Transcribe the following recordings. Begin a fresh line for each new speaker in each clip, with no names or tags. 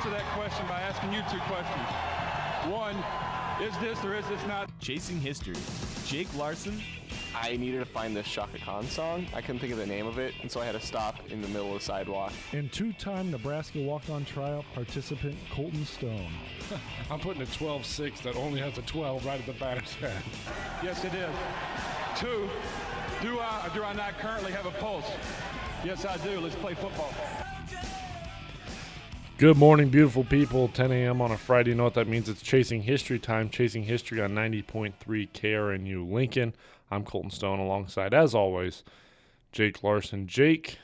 answer that question by asking you two questions. One, is this or is this not?
Chasing History. Jake Larson.
I needed to find this Chaka Khan song. I couldn't think of the name of it, and so I had to stop in the middle of the sidewalk.
And two-time Nebraska walk-on tryout participant Colton Stone.
I'm putting a 12-6 that only has a 12 right at the batter's head.
Yes, it is. Two, do I or do I not currently have a pulse? Yes, I do. Let's play football.
Good morning, beautiful people. 10 a.m. on a Friday. You know what that means? It's Chasing History time. Chasing History on 90.3 KRNU Lincoln. I'm Colton Stone alongside, as always, Jake Larson. Jake,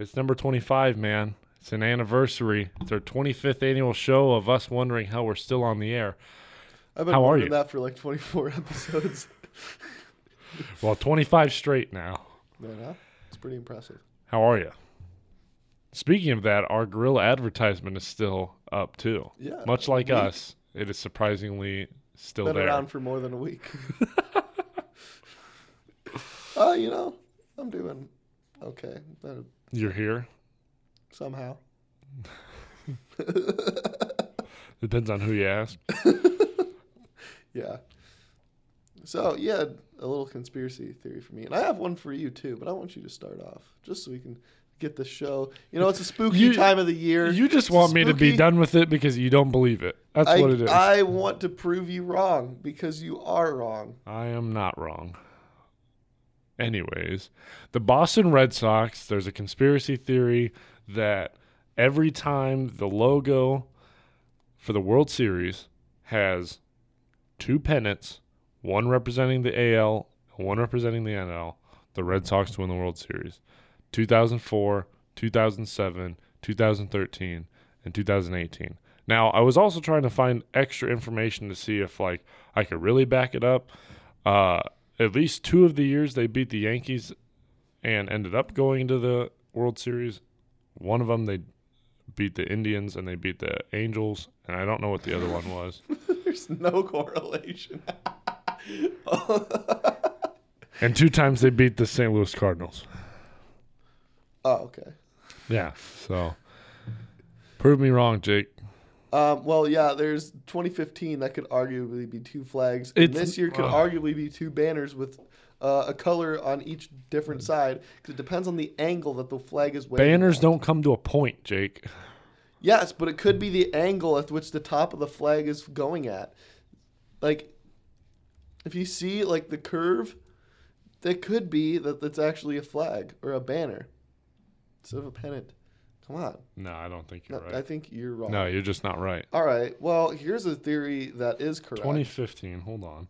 it's number 25, man. It's an anniversary. It's our 25th annual show of us wondering how we're still on the air.
I've been
How are you?
that for like 24 episodes.
Well, 25 straight now.
Huh? It's pretty impressive.
How are you? Speaking of that, our gorilla advertisement is still up too.
Yeah,
Much like us, it is surprisingly still there.
Been
there.
around for more than a week. uh, you know, I'm doing okay uh,
You're here.
somehow.
Depends on who you ask.
Yeah. So yeah, a little conspiracy theory for me, and I have one for you too. But I want you to start off just so we can get the show. You know, it's a spooky
You-
time of the year.
You just
It's
want me to be done with it because you don't believe it. That's
I,
what it is.
I want to prove you wrong because you are wrong.
I am not wrong. Anyways, the Boston Red Sox, there's a conspiracy theory that every time the logo for the World Series has two pennants, one representing the AL and one representing the NL, the Red Sox win the World Series. 2004, 2007, 2013, and 2018. Now, I was also trying to find extra information to see if like I could really back it up. Uh, at least two of the years they beat the Yankees and ended up going to the World Series. One of them they beat the Indians and they beat the Angels, and I don't know what the other one was.
There's no correlation.
And two times they beat the St. Louis Cardinals.
Oh, okay.
Yeah, so prove me wrong, Jake.
Um, well, yeah, there's 2015 that could arguably be two flags. And
It's-
this year could
ugh.
arguably be two banners with uh, a color on each different side because it depends on the angle that the flag is waving.
Banners
at.
don't come to a point, Jake.
Yes, but it could be the angle at which the top of the flag is going at. Like, if you see like the curve, that could be that that's actually a flag or a banner of a pennant. Come on,
No, I don't think you're
I
right.
I think you're wrong.
No, you're just not right.
All right. Well, here's a theory that is correct.
2015. Hold on.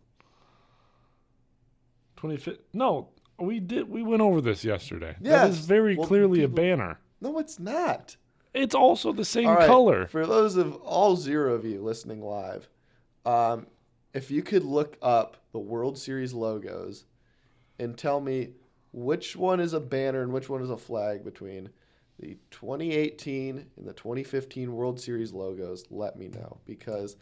2015. No, we did. We went over this yesterday. that
Yes.
is very
Well,
clearly a banner.
No, it's not.
It's also the same
right,
color.
For those of all zero of you listening live, um, if you could look up the World Series logos and tell me which one is a banner and which one is a flag between the 2018 and the 2015 World Series logos, let me know because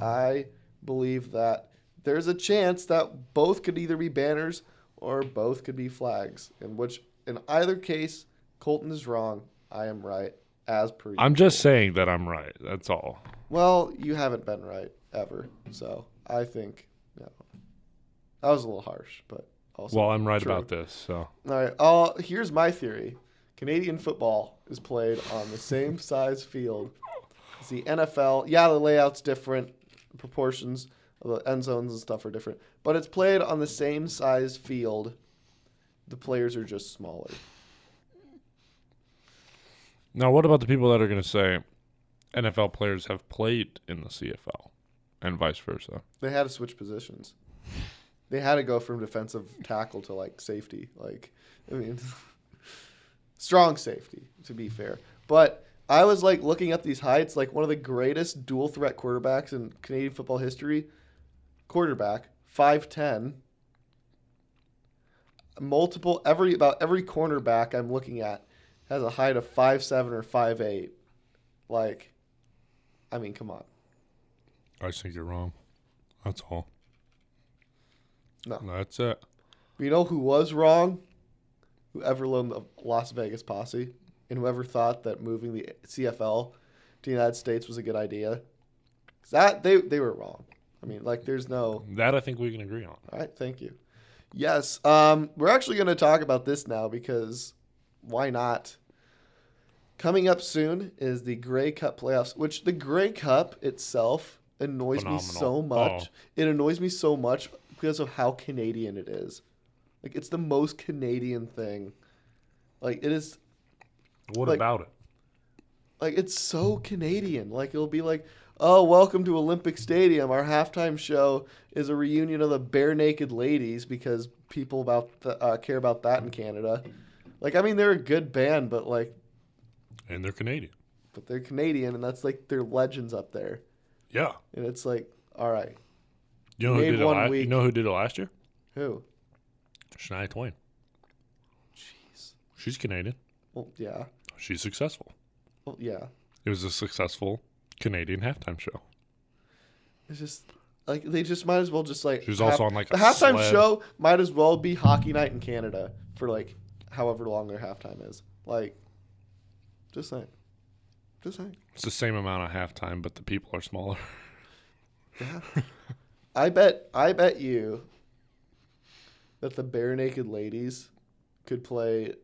I believe that there's a chance that both could either be banners or both could be flags. In which, in either case, Colton is wrong. I am right, as per.
I'm
usual.
just saying that I'm right. That's all.
Well, you haven't been right ever, so I think no. That was a little harsh, but also.
Well, I'm right
true.
about this. So
All right. Uh, here's my theory: Canadian football is played on the same size field as the NFL. Yeah, the layout's different, proportions of the end zones and stuff are different, but it's played on the same size field. The players are just smaller.
now, what about the people that are going to say NFL players have played in the CFL and vice versa?
They had to switch positions. They had to go from defensive tackle to like safety. Like, I mean, strong safety to be fair. But I was like looking at these heights, like one of the greatest dual threat quarterbacks in Canadian football history. Quarterback, five ten. Multiple every about every cornerback I'm looking at has a height of five seven or five eight. Like, I mean, come on.
I just think you're wrong. That's all.
No.
That's it.
You know who was wrong? Whoever loaned the Las Vegas posse and whoever thought that moving the CFL to the United States was a good idea. That they they were wrong. I mean, like, there's no.
That I think we can agree on.
All right, thank you. Yes, um, we're actually going to talk about this now because why not? Coming up soon is the Grey Cup playoffs, which the Grey Cup itself annoys me so
Phenomenal.
much. It annoys me so much because of how Canadian it is. Like it's the most Canadian thing. Like it is
What
Like-
about it?
like it's so Canadian. Like it'll be like, "Oh, welcome to Olympic Stadium. Our halftime show is a reunion of the Barenaked Ladies because people about the, uh, care about that in Canada." Like I mean, they're a good band, but like,
And they're Canadian.
but they're Canadian, and that's like their legends up there.
Yeah.
And it's like, all right,
You know who did it? You know who did it last year?
who?
Shania Twain.
Jeez.
She's Canadian.
Well, yeah.
She's successful.
Well, yeah.
It was a successful Canadian halftime show.
It's just like they just might as well just like.
She was also on, like,
the halftime
sled.
show might as well be hockey night in Canada for like however long their halftime is. Like, just saying, just saying.
It's the same amount of halftime, but the people are smaller.
Yeah. I bet. I bet you that the Barenaked Ladies could play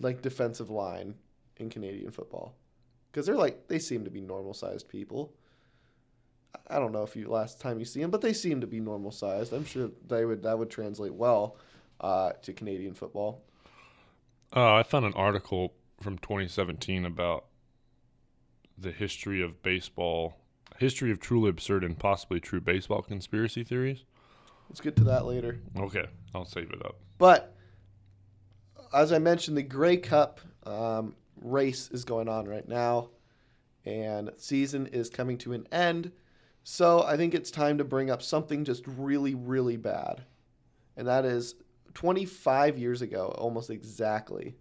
like defensive line in Canadian football because they're like they seem to be normal sized people. I- don't know if you last time you see them, but they seem to be normal sized. I'm sure they would that would translate well uh, to Canadian football.
Uh, I found an article from 2017 about the history of baseball, history of truly absurd and possibly true baseball conspiracy theories.
Let's get to that later.
Okay, I'll save it up.
But as I mentioned, the Grey Cup um, race is going on right now, and season is coming to an end. So I think it's time to bring up something just really, really bad, and that is 25 years ago, almost exactly,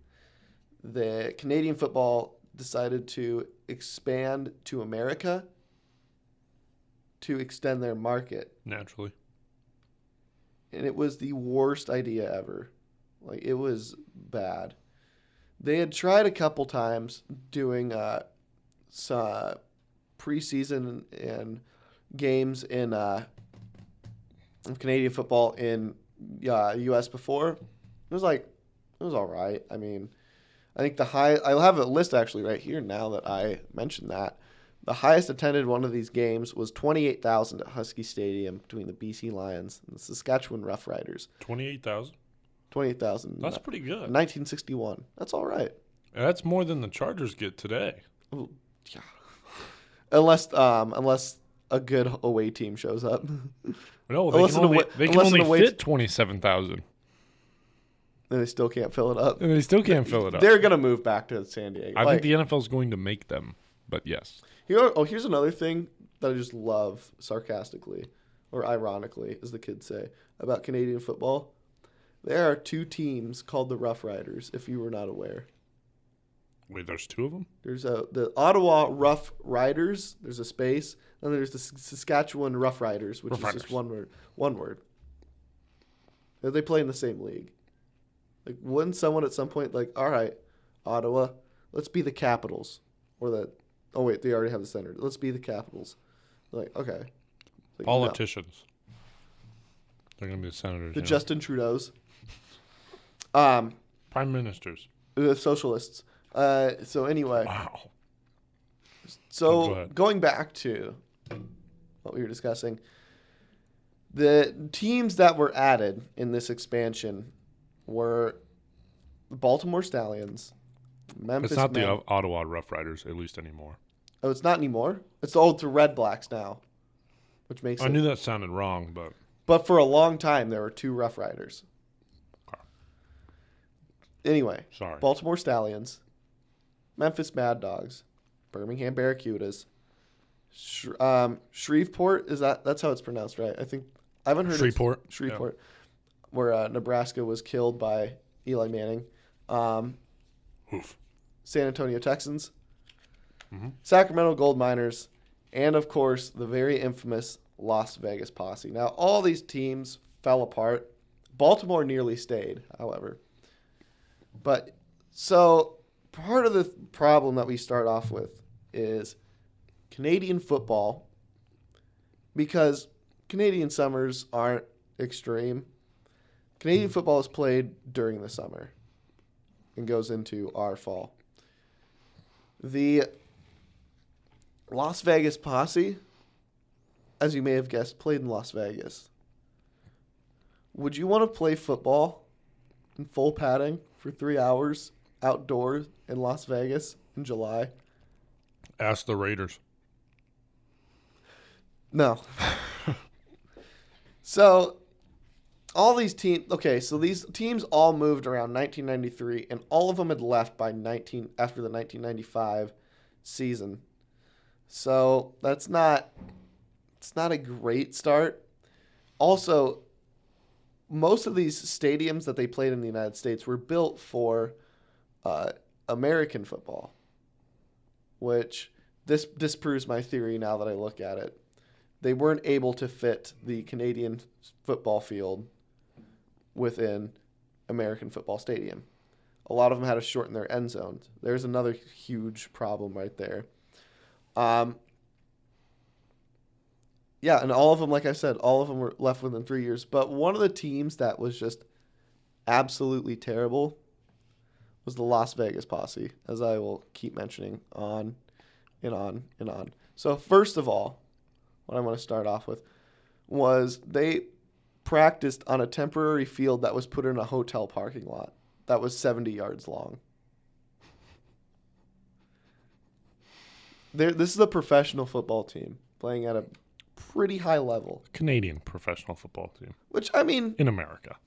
the Canadian football decided to expand to America to extend their market
Naturally,
and it was the worst idea ever. Like it was bad. They had tried a couple times doing uh, uh, preseason and games in uh, Canadian football in uh, U.S. before. It was like it was all right. I mean, I think the high. I have a list actually right here now that I mentioned that. The highest attended one of these games was 28,000 at Husky Stadium between the BC Lions and the Saskatchewan Roughriders.
28,000.
28,000.
That's pretty good.
1961. That's all right.
That's more than the Chargers get today.
Oh, yeah. Unless um unless a good away team shows up.
No, they
Unless
can only,
away-
they can only
away-
fit 27,000.
and they still can't fill it up.
And they still can't fill it up.
They're gonna move back to San Diego.
I
Like,
think the NFL is going to make them, but yes.
Here, oh, here's another thing that I just love sarcastically, or ironically, as the kids say, about Canadian football. There are two teams called the Rough Riders, if you were not aware.
Wait, there's two of them?
There's a the Ottawa Rough Riders. There's a space, and there's the Saskatchewan Rough Riders, which
Rough
is
Riders.
just one word. One word. They- They play in the same league. Like, wouldn't someone at some point like, all right, Ottawa, let's be the Capitals, or the oh wait, they already have the Center. Let's be the Capitals. Like, okay. Like, no.
Politicians. They're going to be the senators.
The? Justin Trudeau's. Um,
Prime ministers.
the socialists. Uh, so anyway.
Wow.
So
Go
going back to what we were discussing, the teams that were added in this expansion were the Baltimore Stallions, Memphis.
It's not the Ottawa Rough Riders, at least anymore.
oh, it's not anymore. It's the Ottawa Red Blacks now, which makes
I
it.
knew that sounded wrong, but
But for a long time, there were two Rough Riders. Anyway,
sorry.
Baltimore Stallions, Memphis Mad Dogs, Birmingham Barracudas, Sh- um, Shreveport is that that's how it's pronounced, right? I think I haven't heard it's-
Shreveport? Yeah.
Shreveport, where uh, Nebraska was killed by Eli Manning. Um,
Oof.
San Antonio Texans,
Mm-hmm.
Sacramento Gold Miners, and of course the very infamous Las Vegas Posse. Now all these teams fell apart. Baltimore nearly stayed, however. But so part of the problem that we start off with is Canadian football because Canadian summers aren't extreme. Canadian football is played during the summer and goes into our fall. The Las Vegas Posse, as you may have guessed, played in Las Vegas. Would you want to play football in full padding for three hours outdoors in Las Vegas in July?
Ask the Raiders.
No. so all these teams okay, so these teams all moved around 1993 and all of them had left by 19 after the 1995 season. So that's not it's not a great start. Also, most of these stadiums that they played in the United States were built for uh, American football, which this disproves my theory now that I look at it. They weren't able to fit the Canadian football field within American football stadium. A lot of them had to shorten their end zones. There's another huge problem right there. Um, yeah, and all of them, like I said, all of them were left within three years. But one of the teams that was just absolutely terrible was the Las Vegas Posse, as I will keep mentioning on and on and on. So, first of all, what I want to start off with was they practiced on a temporary field that was put in a hotel parking lot that was 70 yards long. There, this is a professional football team playing at a pretty high level,
Canadian professional football team
which I mean
in America.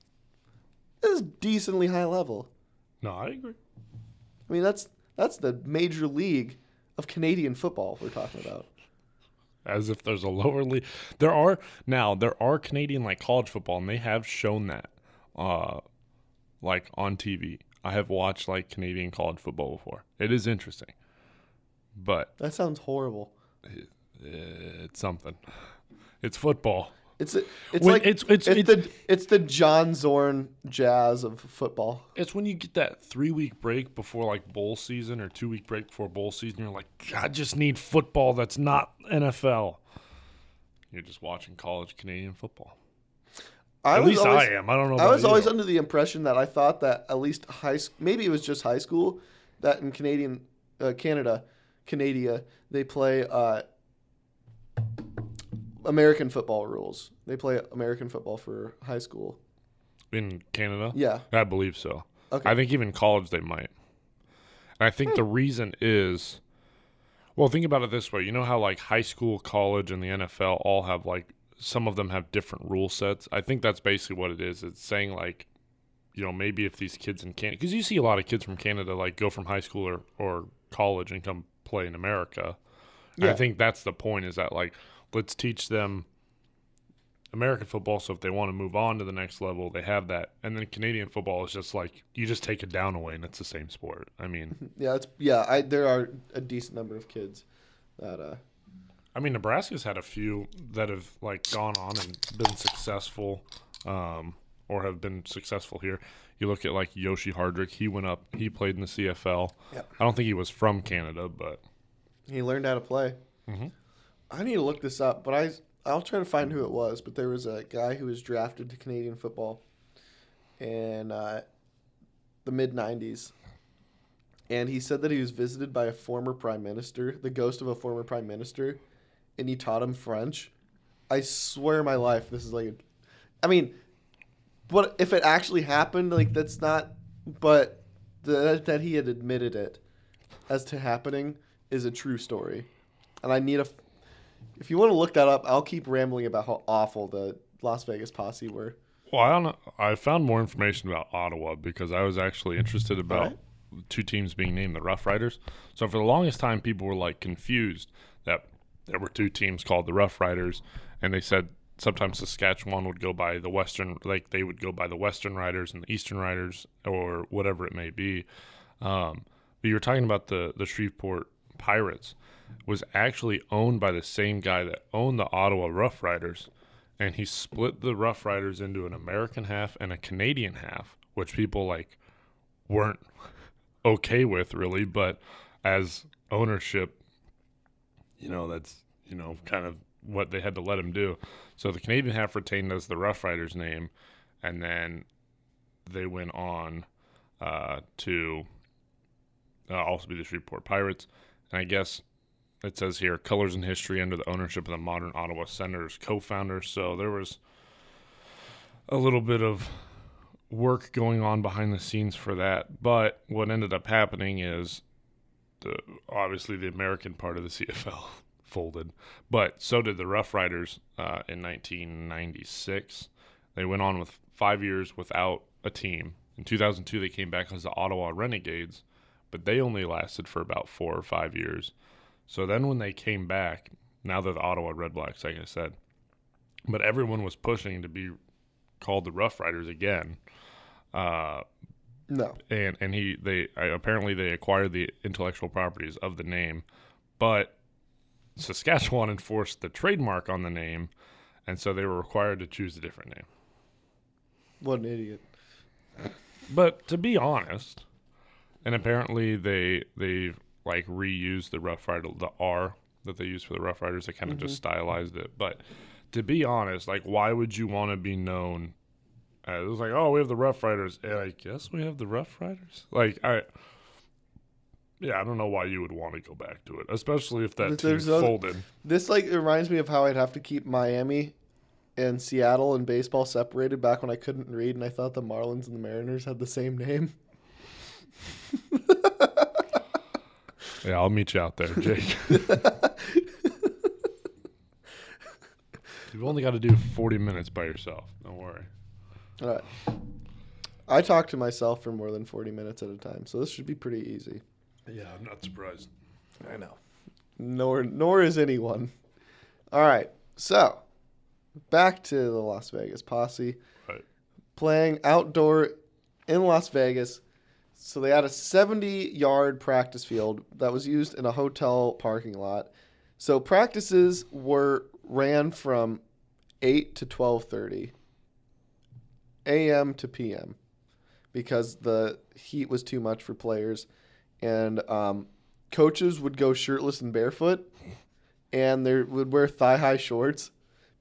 is decently high level.
No, I agree.
I mean that's that's the major league of Canadian football we're talking about.
As if there's a lower league. There are now there are Canadian like college football, and they have shown that, uh, like on TV. I have watched like Canadian college football before. It is interesting, but
That sounds horrible.
it's something. It's football.
It's it's
When
like
it's- it's-
it's,
it's-
the it's the John Zorn jazz of football.
It's when you get that three week break before like bowl season or two week break before bowl season. You're like, I just need football that's not NFL. You're just watching college Canadian football.
I
At least
always,
I am. I don't know.
I was always under the impression that I thought that at least high maybe it was just high school, that in Canadian, uh, Canada, Canada, they play uh, American football rules. They play American football for high school.
in Canada.
Yeah.
I believe so.
Okay.
I think even college they might. And I think the hmm. reason is, well, think about it this way. You know how like high school, college, and the NFL all have like some of them have different rule sets. I think that's basically what it is. It's saying like, you know, maybe if these kids in Canada, because you see a lot of kids from Canada like go from high school or, or college and come play in America. And I think that's the point is that like let's teach them American football so if they want to move on to the next level they have that and then Canadian football is just like you just take it down away and it's the same sport. I mean
Yeah, it's yeah. I there are a decent number of kids that uh,
I mean Nebraska's had a few that have like gone on and been successful um or have been successful here. You look at like Yoshi Hardrick, he went up, he played in the CFL.
Yep.
I don't think he was from Canada, but
he learned how to play.
Mhm.
I need to look this up, but I I'll try to find who it was. But there was a guy who was drafted to Canadian football in uh, the mid '90s, and he said that he was visited by a former prime minister, the ghost of a former prime minister, and he taught him French. I swear my life, this is like, I mean, but if it actually happened, like that's not, but the, that he had admitted it as to happening is a true story, and I need a. If you want to look that up, I'll keep rambling about how awful the Las Vegas posse were.
Well, I don't know. I found more information about Ottawa because I was actually interested about
Alright.
two teams being named the Rough Riders. So for the longest time, people were like confused that there were two teams called the Rough Riders, and they said sometimes Saskatchewan would go by the Western, like they would go by the Western Riders and the Eastern Riders, or whatever it may be. Um, but you were talking about the the Shreveport Pirates was actually owned by the same guy that owned the Ottawa Rough Riders, and he split the Rough Riders into an American half and a Canadian half, which people like weren't okay with really, but as ownership you know, that's you know kind of what they had to let him do. So the Canadian half retained as the Rough Riders name, and then they went on uh, to uh, also be the Shreveport Pirates. And I guess it says here colors and history under the ownership of the modern Ottawa Senators co-founder. So there was a little bit of work going on behind the scenes for that. But what ended up happening is the obviously the American part of the CFL folded, but so did the Rough Riders uh, in 1996. They went on with five years without a team. In 2002, they came back as the Ottawa Renegades, but they only lasted for about four or five years. So then when they came back, now they're the Ottawa Red Blacks, like I said, but everyone was pushing to be called the Rough Riders again. Uh,
No.
and and he they I, apparently they acquired the intellectual properties of the name, but Saskatchewan enforced the trademark on the name, and so they were required to choose a different name.
What an idiot.
But to be honest, and apparently they they like reuse the Rough Rider the R that they used for the Rough Riders. They kind of just mm-hmm. stylized it. But to be honest, like why would you want to be known? As, it was like, oh, we have the Rough Riders, and I guess we have the Rough Riders. Like I. Yeah, I don't know why you would want to go back to it, especially if that
But
team
there's other-
folded.
This like reminds me of how I'd have to keep Miami and Seattle and baseball separated back when I couldn't read and I thought the Marlins and the Mariners had the same name.
Yeah, I'll meet you out there, Jake. You've only got to do 40 minutes by yourself. Don't worry.
All right. I talk to myself for more than 40 minutes at a time, so this should be pretty easy.
Yeah, I'm not surprised.
I know. Nor nor is anyone. All right. So, back to the Las Vegas posse
Right.
playing outdoor in Las Vegas. So they had a 70-yard practice field that was used in a hotel parking lot. So practices were ran from 8 to 12:30 a.m. to p.m. because the heat was too much for players and um, coaches would go shirtless and barefoot and they would wear thigh-high shorts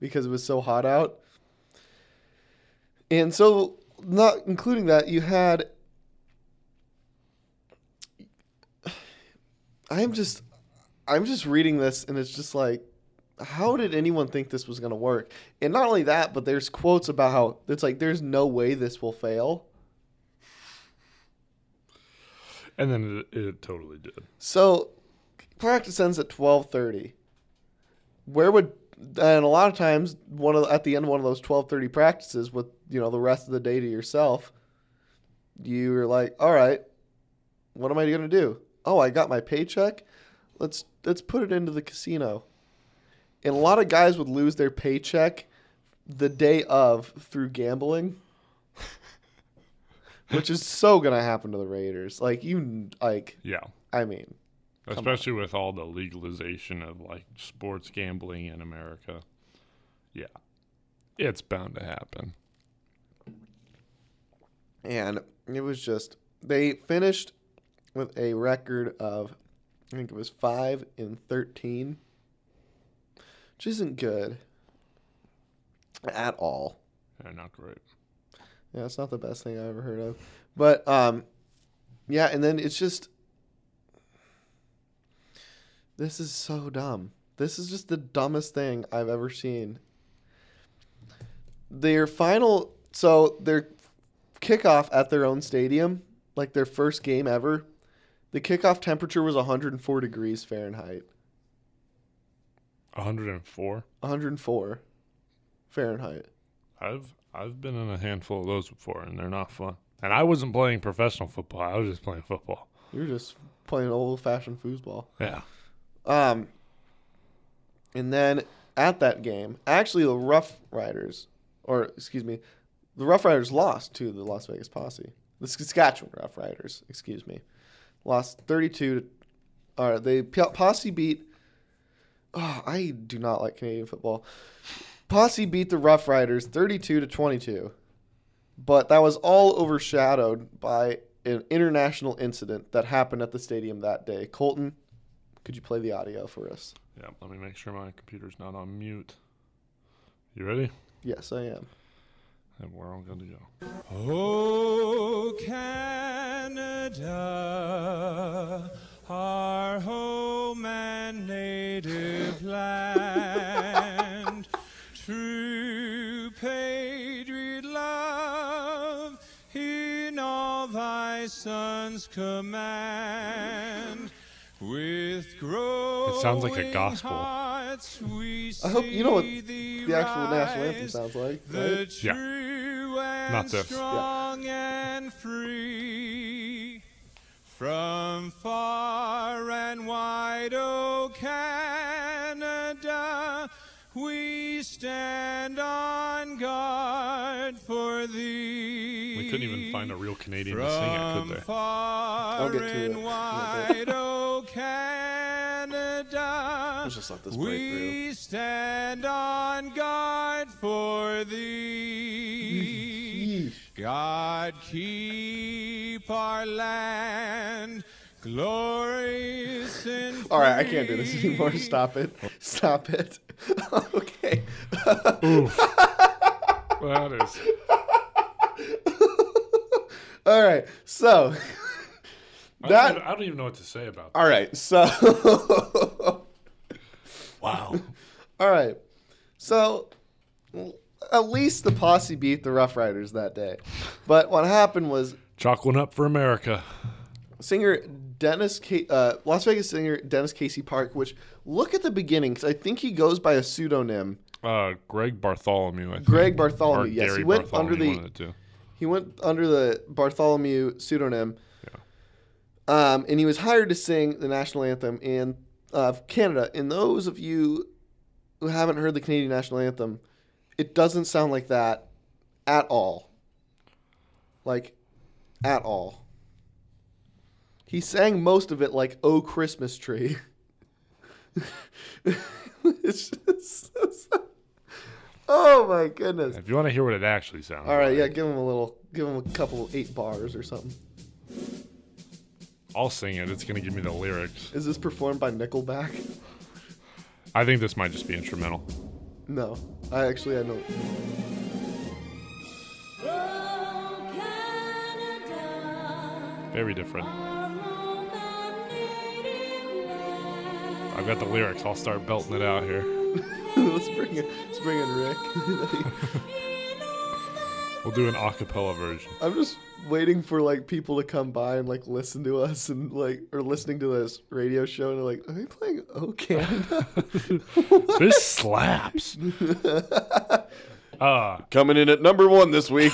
because it was so hot out. And so, not including that, you had. I'm just, I'm just reading this, and it's just like, how did anyone think this was going to work? And not only that, but there's quotes about how it's like, there's no way this will fail.
And then it, it totally did.
So, practice ends at twelve thirty. Where would and a lot of times one of at the end of one of those twelve thirty practices with you know the rest of the day to yourself, you're like, all right, what am I gonna do? Oh, I got my paycheck. Let's let's put it into the casino. And a lot of guys would lose their paycheck the day of through gambling. Which is so gonna happen to the Raiders. Like you like
Yeah.
I mean,
Especially with all the legalization of like sports gambling in America. Yeah. It's bound to happen.
and it was just they finished with a record of I think it was five in thirteen, which isn't good at all.
Yeah, not great.
Yeah, it's not the best thing I ever heard of, but um, yeah, and then it's just this is so dumb. This is just the dumbest thing I've ever seen. Their final, so their kickoff at their own stadium, like their first game ever, the kickoff temperature was 104 degrees Fahrenheit.
104.
104 Fahrenheit.
I've I've been in a handful of those before and they're not fun. And I wasn't playing professional football. I was just playing football.
You're just playing old fashioned foosball.
Yeah.
Um, and then at that game, actually, the Rough Riders, or excuse me, the Rough Riders lost to the Las Vegas Posse. The Saskatchewan Rough Riders, excuse me, lost 32 to. Or they Posse beat. Oh, I do not like Canadian football. Posse beat the Rough Riders 32 to 22, but that was all overshadowed by an international incident that happened at the stadium that day. Colton, Could you play the audio for us?
Yeah, let me make sure my computer's not on mute. You ready?
Yes, I am.
And we're all good to go.
Oh, Canada, our home and native land, true patriot love in all thy sons command. With growing
It sounds like a gospel.
hearts we
I hope you know what
see thee
the actual national anthem sounds like.
The
Right?
Yeah.
and
Not this.
strong and free. From far and wide, O Canada, we stand on guard for thee.
We couldn't even find a real Canadian to sing it, could they?
far
I'll get to it.
and wide, O Canada,
Let's just let this break
we stand on guard for thee. God keep our land glorious and
All right, I can't do this anymore. Stop it. Stop it. okay.
Oof. that is.
All right. So
I don't,
that.
even, I don't even know what to say about that.
All right. So.
Wow.
All right. So at least the posse beat the Rough Riders that day. But what happened was
Chalk one up for America.
singer Dennis uh, Las Vegas singer Dennis Casey Park, which look at the beginning because I think he goes by a pseudonym.
Uh, Greg Bartholomew. I think.
Greg Bartholomew,
Or
yes,
Gary
he went
Bartholomew,
under the-
one of two.
He went under the Bartholomew pseudonym. Um, and he was hired to sing the national anthem in uh, Canada. And those of you who haven't heard the Canadian national anthem, it doesn't sound like that at all. Like, at all. He sang most of it like "Oh Christmas Tree." it's just, oh my goodness!
If you want to hear what it actually sounds
All right, yeah, give him a little, give him a couple, eight bars or something.
I'll sing it. It's going to give me the lyrics.
Is this performed by Nickelback?
I think this might just be instrumental.
No, I actually I know.
Very different. I've got the lyrics. I'll start belting it out here.
let's bring it. let's bring in Rick.
We'll do an a cappella version.
I'm just waiting for like people to come by and like listen to us and like or listening to this radio show and they're like, are they playing Oh Canada?
This slaps. Uh,
Coming in at number one this week.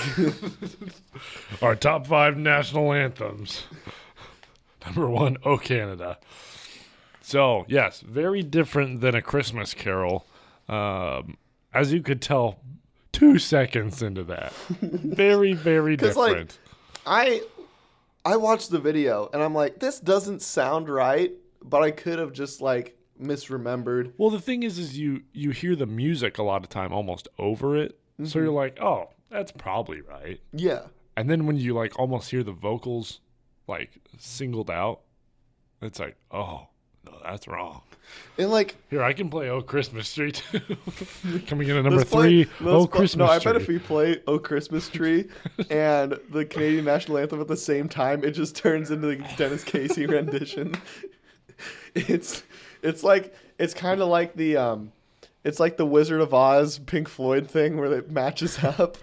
our top five national anthems. Number one, Oh Canada. So, yes, very different than a Christmas carol. Um, as you could tell, two seconds into that. Very, very
'Cause, like,
different.
I I watched the video and I'm like, this doesn't sound right, but I could have just like misremembered.
well, the thing is, is you you hear the music a lot of time almost over it,
Mm-hmm.
so you're like, oh, that's probably right.
Yeah.
And then when you like almost hear the vocals like singled out, it's like, oh, no, that's wrong.
And like
Here, I can play Oh Christmas Tree too. Coming in at number
play-
three, Oh
play-
Christmas
No, I
Tree.
bet if we play Oh Christmas Tree and the Canadian national anthem at the same time, it just turns into the Dennis Casey rendition. It's it's like it's kind of like the um it's like the Wizard of Oz Pink Floyd thing where it matches up.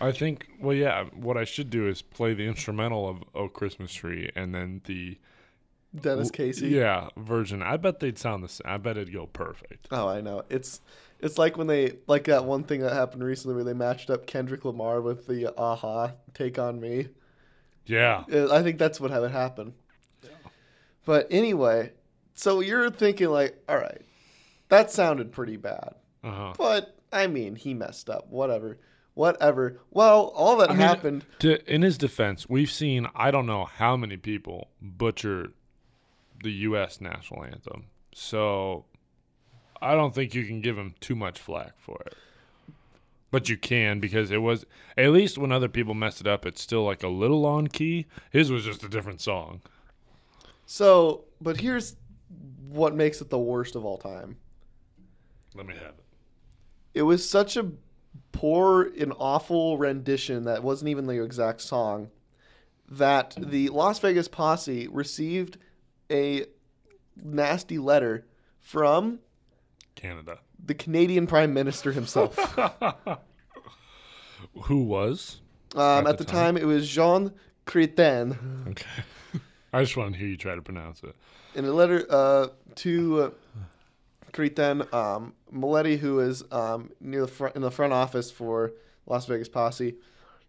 I think, well, yeah, what I should do is play the instrumental of Oh Christmas Tree and then the
Dennis Casey.
yeah version. I bet they'd sound the same. I bet it'd go perfect.
Oh, I know. It's it's like when they like that one thing that happened recently where they matched up Kendrick Lamar with the Aha Take on Me.
Yeah.
I think that's what would happen. But anyway, so you're thinking like, all right, that sounded pretty bad.
Uh huh.
But I mean, he messed up. Whatever. Whatever. Well, all that
I mean,
happened.
To, in his defense, we've seen I don't know how many people butcher the U.S. national anthem. So I don't think you can give him too much flack for it. But you can because it was at least when other people messed it up, it's still like a little on key. His was just a different song.
So, but here's what makes it the worst of all time.
Let me have it.
It was such a poor and awful rendition that wasn't even the exact song that the Las Vegas posse received a nasty letter from
Canada.
the Canadian Prime Minister himself.
Who was?
Um,
At
at
the time?
time, it was Jean Chrétien.
Okay. I just want to hear you try to pronounce it.
In a letter uh, to uh, Chrétien, um, Maletti, who is um, near the front in the front office for Las Vegas Posse,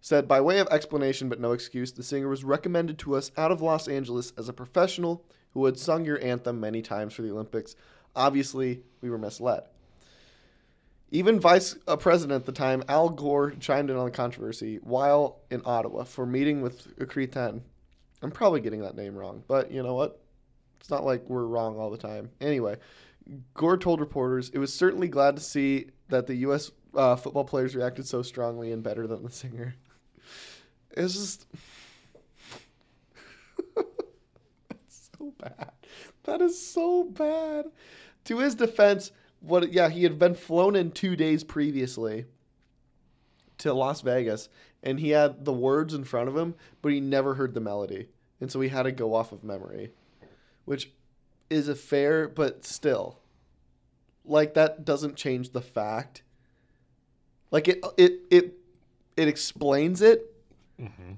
said, "By way of explanation, but no excuse, the singer was recommended to us out of Los Angeles as a professional who had sung your anthem many times for the Olympics. Obviously, we were misled." Even Vice uh, President at the time, Al Gore, chimed in on the controversy while in Ottawa for meeting with Chrétien. I'm probably getting that name wrong, but you know what? It's not like we're wrong all the time. Anyway, Gore told reporters, "It was certainly glad to see that the U.S. Uh, football players reacted so strongly and better than the singer." It's just That's so bad. That is so bad. To his defense, what? Yeah, he had been flown in two days previously to Las Vegas, and he had the words in front of him, but he never heard the melody, and so he had to go off of memory, which is a fair, but still, like that doesn't change the fact. Like it, it, it, it explains it, mm-hmm.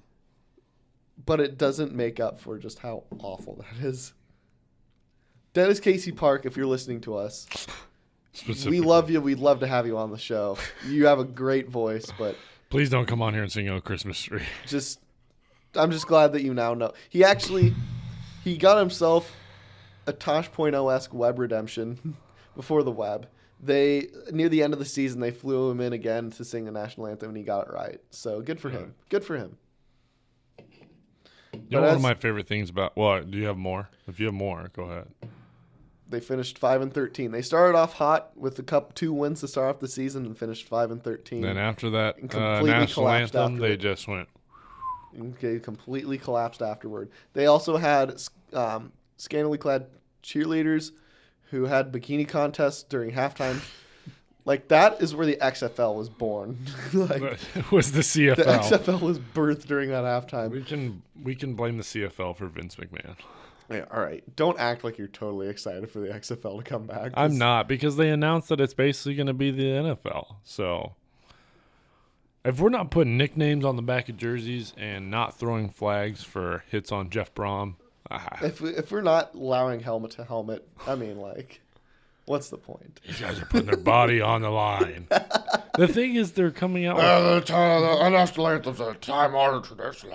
but it doesn't make up for just how awful that is. Dennis Casey Park, if you're listening to us, we love you. We'd love to have you on the show. You have a great voice, but
Please don't come on here and sing "Oh Christmas Tree."
just I'm just glad that you now know. He actually he got himself a Tosh.0 esque web redemption before the web. They near the end of the season they flew him in again to sing the national anthem and he got it right. So good for him. Good for him.
You know, one
as-
of my favorite things about well, Do you have more? If you have more, go ahead.
They finished five and thirteen. They started off hot with the cup two wins to start off the season and finished five and thirteen.
Then after that uh, national anthem, they
it.
just went.
Okay, completely collapsed afterward. They also had um, scantily clad cheerleaders who had bikini contests during halftime. like that is where the XFL was born. like
It was the CFL.
the XFL was birthed during that halftime.
We can we can blame the CFL for Vince McMahon.
Yeah, all right, don't act like you're totally excited for the XFL to come back.
I'm not because they announced that it's basically going to be the NFL. So if we're not putting nicknames on the back of jerseys and not throwing flags for hits on Jeff Brom,
If we, if we're not allowing helmet to helmet, I mean, like, what's the point?
these guys are putting their body on the line. the thing is, they're coming out. With,
Uh, the, the national anthem's a time honored tradition.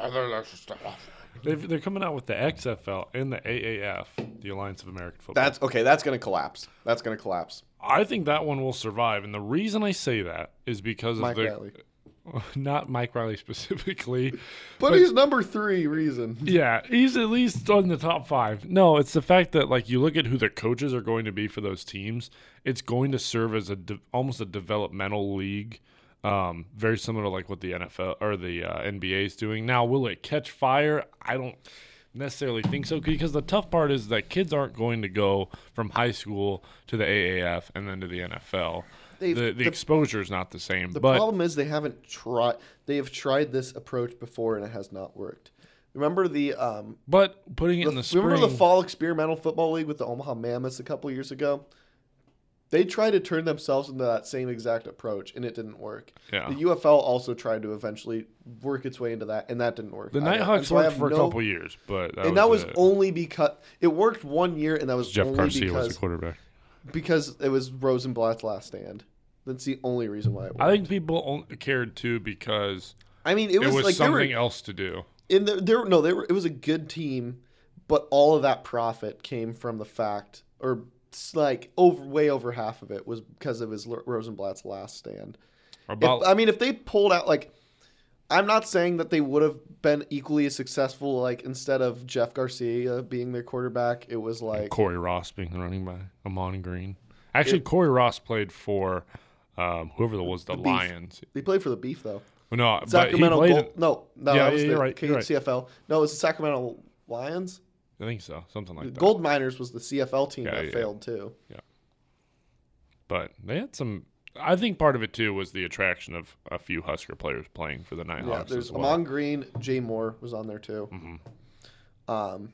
they've, they're coming out with the XFL and the AAF, the Alliance of American Football.
That's okay. That's gonna collapse. That's gonna collapse.
I think that one will survive, and the reason I say that is because
Mike
of the
Riley.
not Mike Riley specifically.
But, he's number three. Reason.
Yeah, he's at least on the top five. No, it's the fact that like you look at who the coaches are going to be for those teams. It's going to serve as a de- almost a developmental league, um, very similar to like what the NFL or the uh, NBA is doing. Now, will it catch fire? I don't necessarily think so because the tough part is that kids aren't going to go from high school to the AAF and then to the NFL. The, the,
the-
exposure is not the same.
The
but
problem is they haven't tried. They have tried this approach before and it has not worked. Remember the um.
but putting it
the-
in the spring,
remember the fall experimental football league with the Omaha Mammoths a couple years ago. They tried to turn themselves into that same exact approach, and it didn't work.
Yeah.
The UFL also tried to eventually work its way into that, and that didn't work.
the Nighthawks
so
worked for a couple years, but that
and that was
it.
only because it worked one year, and that was
Jeff Garcia was the quarterback.
Because it was Rosenblatt's last stand. That's the only reason why.
I think people on- cared too because
I mean, it
it
was,
was,
like they were
something else to do.
in there, there no they were it was a good team but all of that profit came from the fact or like over way over half of it was because of his rosenblatt's last stand if,
About
i mean if they pulled out like i'm not saying that they would have been equally as successful like instead of jeff garcia being their quarterback it was like
Corey Ross being the running back, Ahman Green. Actually, Corey Ross played for um, whoever that was, the,
The Beef.
Lions.
they played for the beef though
No, but he
sacramento
played.
Gold, no no
Yeah,
was
yeah,
the
right,
cfl no it was the sacramento lions
I think so, something like that.
Gold Miners was the CFL team
Yeah,
that failed too.
Yeah, but they had some. I think part of it too was the attraction of a few Husker players playing for the Nighthawks.
Yeah,
Nighthawks.
there's
as well.
Ahman Green, Jay Moore was on there too.
Mm-hmm.
Um,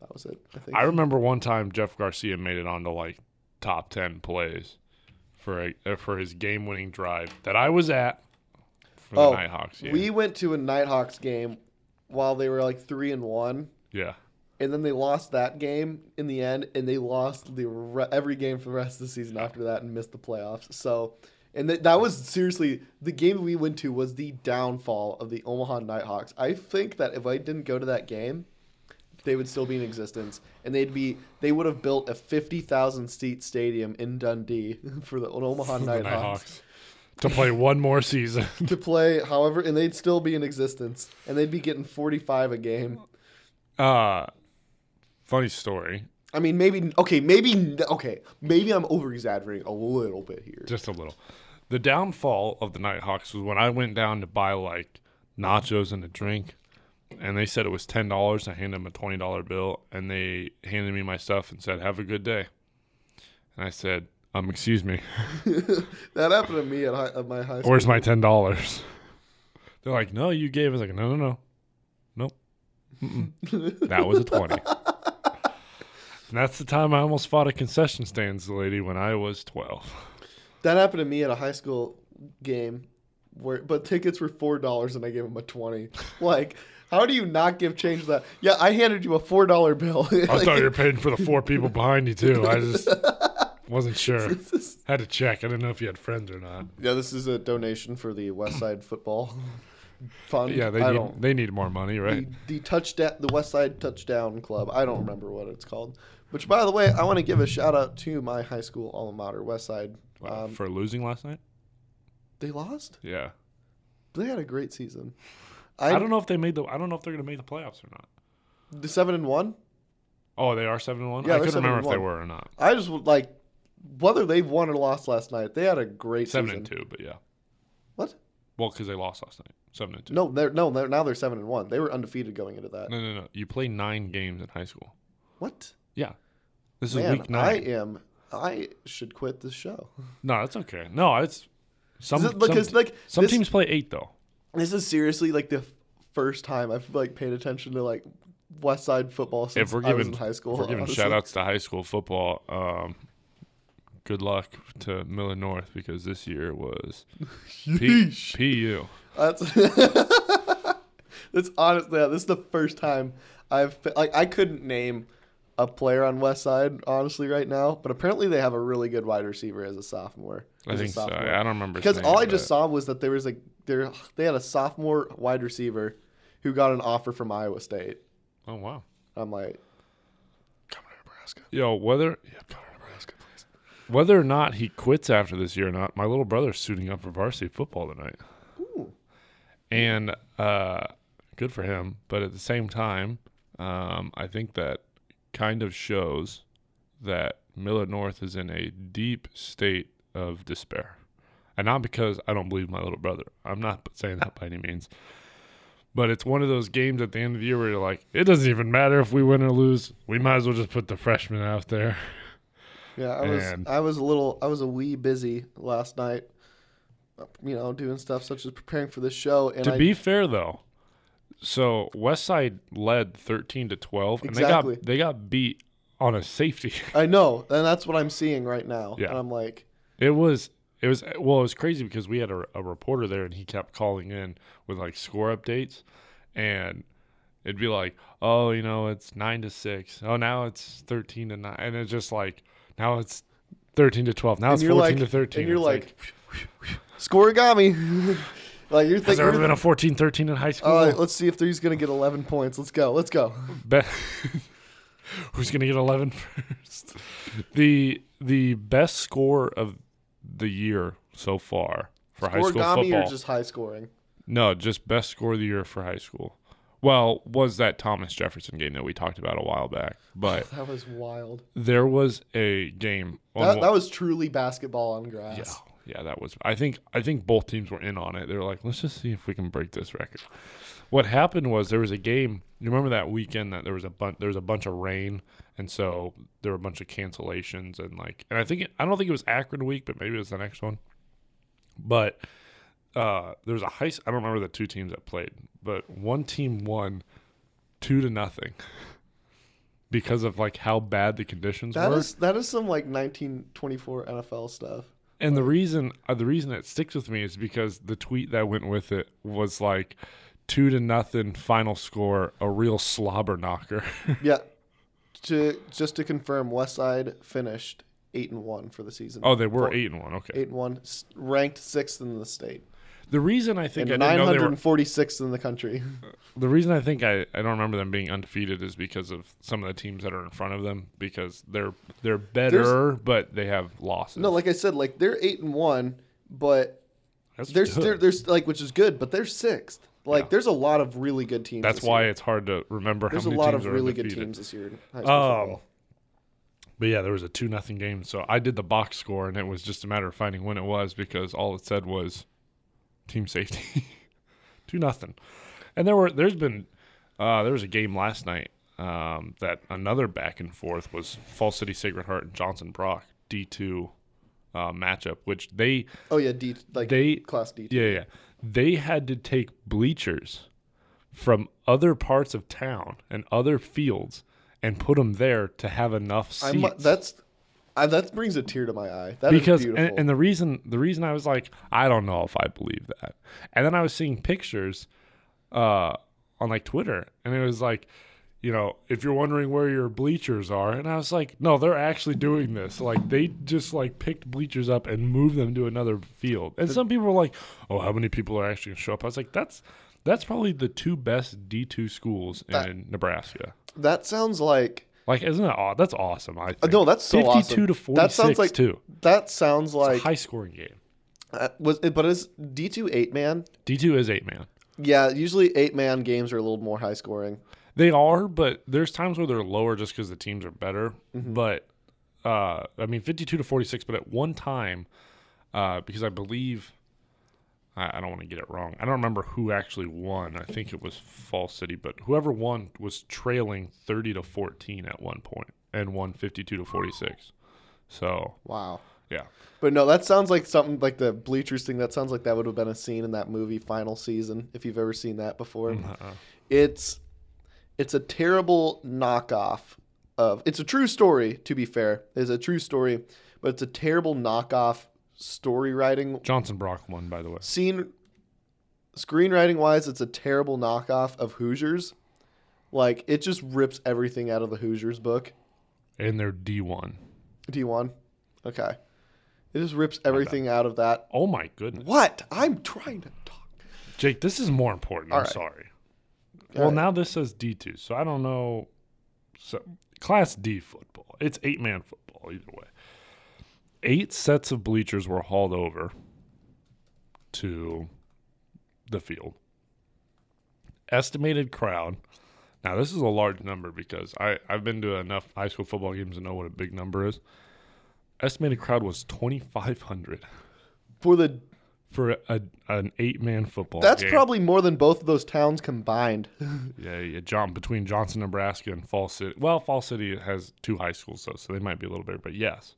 that was it. I think.
I remember one time Jeff Garcia made it onto like top ten plays for a uh, for his game winning drive that I was at for the
oh,
Nighthawks. Yeah.
we went to a Nighthawks game while they were like three and one,
yeah.
And then they lost that game in the end, and they lost the re- every game for the rest of the season after that and missed the playoffs. So, and th- that was seriously the game we went to was the downfall of the Omaha Nighthawks. I think that if I didn't go to that game, they would still be in existence, and they'd be they would have built a fifty thousand seat stadium in Dundee for the Omaha
The
Nighthawks.
Nighthawks to play one more season.
To play, however, and they'd still be in existence, and they'd be getting forty-five a game.
Uh, funny story,
I mean, maybe okay, maybe okay, maybe I'm over exaggerating a little bit here.
just a little. The downfall of the Nighthawks was when I went down to buy like nachos and a drink, and they said it was ten dollars. I handed them a twenty dollar bill, and they handed me my stuff and said, "Have a good day." And I said, "Um, excuse me,
That happened to me at, high, at my high school.
where's my ten dollars?" They're like, "No, you gave." I was like, "No, no, no, nope, that was a 20 And that's the time I almost fought a concession stands lady when I was twelve.
That happened to me at a high school game, where but tickets were four dollars and I gave him a twenty. like, how do you not give change to that? Yeah, I handed you a four dollar bill.
I thought you were paying for the four people behind you too. I just wasn't sure. Had to check. I didn't know if you had friends or not.
yeah, this is a donation for the West Side Football Fund.
Yeah, they
I
need
don't.
they need more money, right?
The, the touchdown, the West Side Touchdown Club. I don't remember what it's called. Which, by the way, I want to give a shout out to my high school alma mater, West Side.
Wow,
Um,
for losing last night.
they lost.
Yeah,
They had a great season.
I, don't know if they made the. I don't know if they're gonna make the playoffs or not.
The seven and one.
Oh, they are seven and one.
Yeah,
I couldn't remember if they were or not.
I just would like whether they've won or lost last night. They had a great
Seven
season.
and two, but yeah.
What?
Well, because they lost last night. Seven and two.
No, they're no, they're now they're seven and one. They were undefeated going into that.
no, no, no. You play nine games in high school.
What?
Yeah, this is
Man,
week
I am. I should quit this show.
No, that's okay. No, it's some.
It- because
some,
like
some
this,
teams play eight though.
this is seriously like the first time I've like paid attention to like West Side football since
if we're
I was
giving
in high school.
we're giving shout outs to high school football, um, good luck to Millard North because this year was P- PU.
That's that's honestly yeah, this is the first time I've like I couldn't name a player on West Side honestly right now, but apparently they have a really good wide receiver as a sophomore.
I
as a
think so. I don't remember
because all I just saw was that there was a there they had a sophomore wide receiver who got an offer from Iowa State.
Oh wow.
I'm like, come to Nebraska.
Yo, whether yeah,
Come to Nebraska, please.
whether or not he quits after this year or not, my little brother's suiting up for varsity football tonight.
Ooh.
And uh, good for him. But at the same time, um, I think that kind of shows that Millard North is in a deep state of despair. And not because I don't believe my little brother. I'm not saying that by any means. But it's one of those games at the end of the year where you're like, it doesn't even matter if we win or lose. We might as well just put the freshmen out there.
Yeah, I was I was a little I was a wee busy last night. You know, doing stuff such as preparing for this show, and
to
I,
be fair though, so Westside led 13 to 12 and
Exactly.
they got they got beat on a safety.
I know, and that's what I'm seeing right now.
Yeah.
And I'm like,
It was it was well it was crazy because we had a, a reporter there and he kept calling in with like score updates and it'd be like oh you know it's 9 to 6 oh now it's 13 to 9 and it's just like now it's 13 to 12 now
and
it's 14
like,
to 13
and you're
It's
like, scorigami. like you're
has there
thinking,
ever been a 14 13 in high school
all right, let's see if he's gonna get 11 points. Let's go. Let's go.
Bet who's gonna get 11 first? The the best score of the year so far for high school
Scorigami
football.
or just high scoring?
no, just best score of the year for high school. Well, was that Thomas Jefferson game that we talked about a while back? But
That was wild.
there was a game. on
That,
one-
that was truly basketball on grass.
Yeah, that was. I think I think both teams were in on it. They were like, let's just see if we can break this record. what happened was there was a game. You remember that weekend that there was a bunch there was a bunch of rain, and so there were a bunch of cancellations and like, and I think it, I don't think it was Akron week, but maybe it was the next one. But uh, there was a high. I don't remember the two teams that played, but one team won two to nothing because of like how bad the conditions
That
were.
is that is some like 1924 NFL stuff.
And the reason uh, the reason it sticks with me is because the tweet that went with it was like two to nothing final score, a real slobber knocker.
Yeah. To just to confirm, West Side finished eight and one for the season.
oh, they were
Four-
eight and one. Okay.
eight and one, ranked sixth in the state,
The reason I think
and
I didn't know they were
in the country.
the reason I think I, I don't remember them being undefeated is because of some of the teams that are in front of them because they're they're better but they have losses.
no, like I said, like they're eight and one, but
That's
there's there, there's like which is good, but they're sixth. Like
Yeah.
there's a lot of really good teams.
That's why
year.
it's hard to remember
there's a lot of really good teams this year. In high school
Um. But yeah, there was a two nothing game. So I did the box score, and it was just a matter of finding when it was because all it said was team safety, two nothing. And there were there's been uh, there was a game last night um, that another back and forth was Falls City Sacred Heart and Johnson Brock D two uh, matchup, which they
Oh yeah, D like
they
class D.
yeah yeah they had to take bleachers from other parts of town and other fields and put them there to have enough seats.
I'm, that's I, that brings a tear to my eye. That
because and, and the reason the reason I was like I don't know if I believe that, and then I was seeing pictures uh, on like Twitter, and it was like, you know, if you're wondering where your bleachers are, and I was like, no, they're actually doing this. Like they just like picked bleachers up and moved them to another field, and some people were like, oh, how many people are actually gonna show up? I was like, that's that's probably the two best D two schools
That-
in Nebraska.
that sounds like
Like, isn't that aw- that's awesome? I
uh,
think.
no, that's so
fifty-two
awesome.
to forty-six
That sounds like
too.
that sounds
It's a
like
high scoring game.
uh, was it, but is D two eight man?
D two is eight man.
Yeah, usually eight man games are a little more high scoring.
They are, but there's times where they're lower just because the teams are better. But uh, I mean, 52 to 46. But at one time, uh, because I believe I, I don't want to get it wrong. I don't remember who actually won. I think it was Falls City, but whoever won was trailing 30 to 14 at one point and won 52 to 46. So
Wow.
yeah,
But no, that sounds like something like the bleachers thing. That sounds like that would have been a scene in that movie Final Season, if you've ever seen that before.
Mm, uh-uh.
It's it's a terrible knockoff of it's a true story, to be fair. It's a true story, but it's a terrible knockoff story writing
Johnson Brock won by the way.
scene screenwriting wise, it's a terrible knockoff of Hoosiers. Like it just rips everything out of the Hoosiers book.
And they're D1.
D1. Okay. It just rips everything out of that.
Oh my goodness,
What? I'm trying to talk.
Jake, this is more important.
All
I'm
right.
sorry.
All
well,
right.
now this says D2, so I don't know. So, Class D football. It's eight man football, either way. Eight sets of bleachers were hauled over to the field. Estimated crowd. Now, this is a large number because I, I've been to enough high school football games to know what a big number is. Estimated crowd was 2,500
For the
for a, an eight man football
that's
game.
probably more than both of those towns combined.
Yeah, yeah, John between Johnson, Nebraska, and Falls City. Well, Falls City has two high schools though, so they might be a little bit. But yes,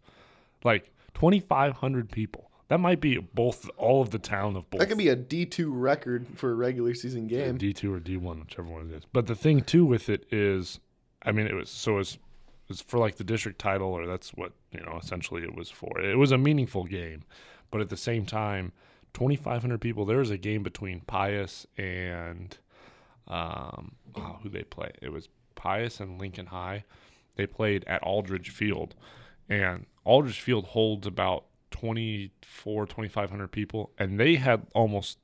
like twenty five hundred people. That might be both all of the town of both.
That could be a D two record for a regular season game.
D two or D one, whichever one it is. But the thing too with it is, I mean, it was so it's it's for like the district title, or that's what you know. Essentially, it was for. It was a meaningful game, but at the same time, twenty five hundred people. There was a game between Pius and um, oh, who they play. It was Pius and Lincoln High. They played at Aldridge Field, and Aldridge Field holds about 24, 2,500 people, and they had almost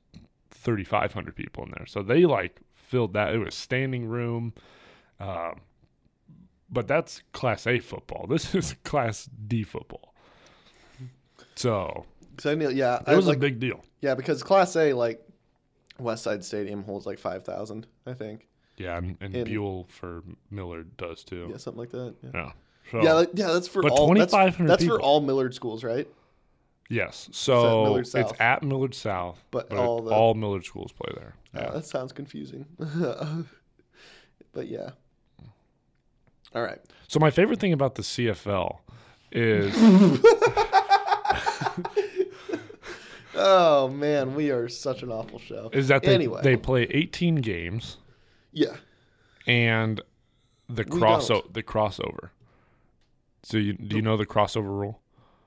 3,500 people in there. So they like filled that. It was standing room. Um, but that's Class A football. This is Class D football. So,
I knew, yeah,
it
I
was
like,
a big deal.
yeah, because Class A like West Side Stadium holds like five thousand, I think.
Yeah, and, and Buell for Millard does too.
Yeah, something like that. Yeah,
Yeah. So,
yeah, like, yeah, that's for
But
all. That's,
2,500
that's for all Millard schools, right?
Yes. So
Millard
it's at Millard South,
But
it-
all the-
all Millard schools play there.
Uh, that sounds confusing. but yeah. All right.
So my favorite thing about the CFL is
Oh man, we are such an awful show.
is that they
anyway,
they play 18 games
yeah,
and the cross the crossover. So you do you know the crossover rule?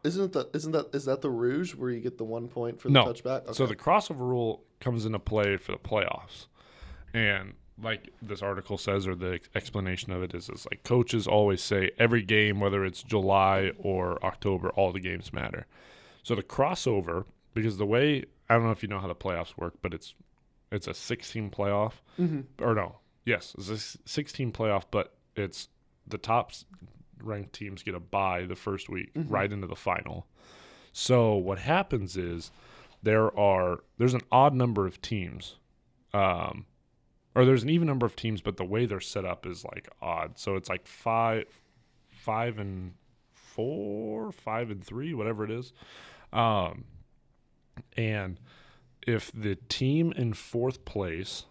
isn't that isn't that is that the Rouge where you get the one point for the
No.
touchback?
So the crossover rule comes into play for the playoffs, and like this article says, or the explanation of it is, is like coaches always say every game, whether it's July or October, all the games matter. So the crossover, because the way I don't know if you know how the playoffs work, but it's it's a 16 playoff, mm-hmm. or no, yes, it's a s- 16 playoff, but it's the top ranked teams get a bye the first week, right into the final. So what happens is there are there's an odd number of teams, um, or there's an even number of teams, but the way they're set up is like odd. So it's like five, five and four, five and three, whatever it is. Um, and if the team in fourth place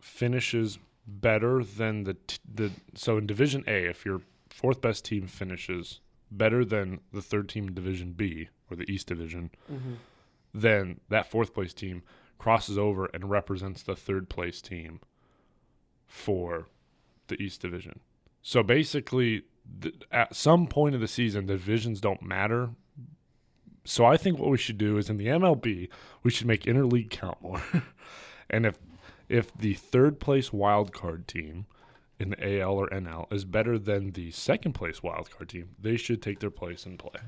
finishes better than the t- the so in Division A, if your fourth best team finishes better than the third team in Division B or the East Division, mm-hmm. then that fourth place team crosses over and represents the third place team for the East Division. So basically, th- at some point of the season, the divisions don't matter. So I think what we should do is in the MLB, we should make interleague count more. and if if the third place wild card team in the AL or NL is better than the second place wildcard team, they should take their place and play.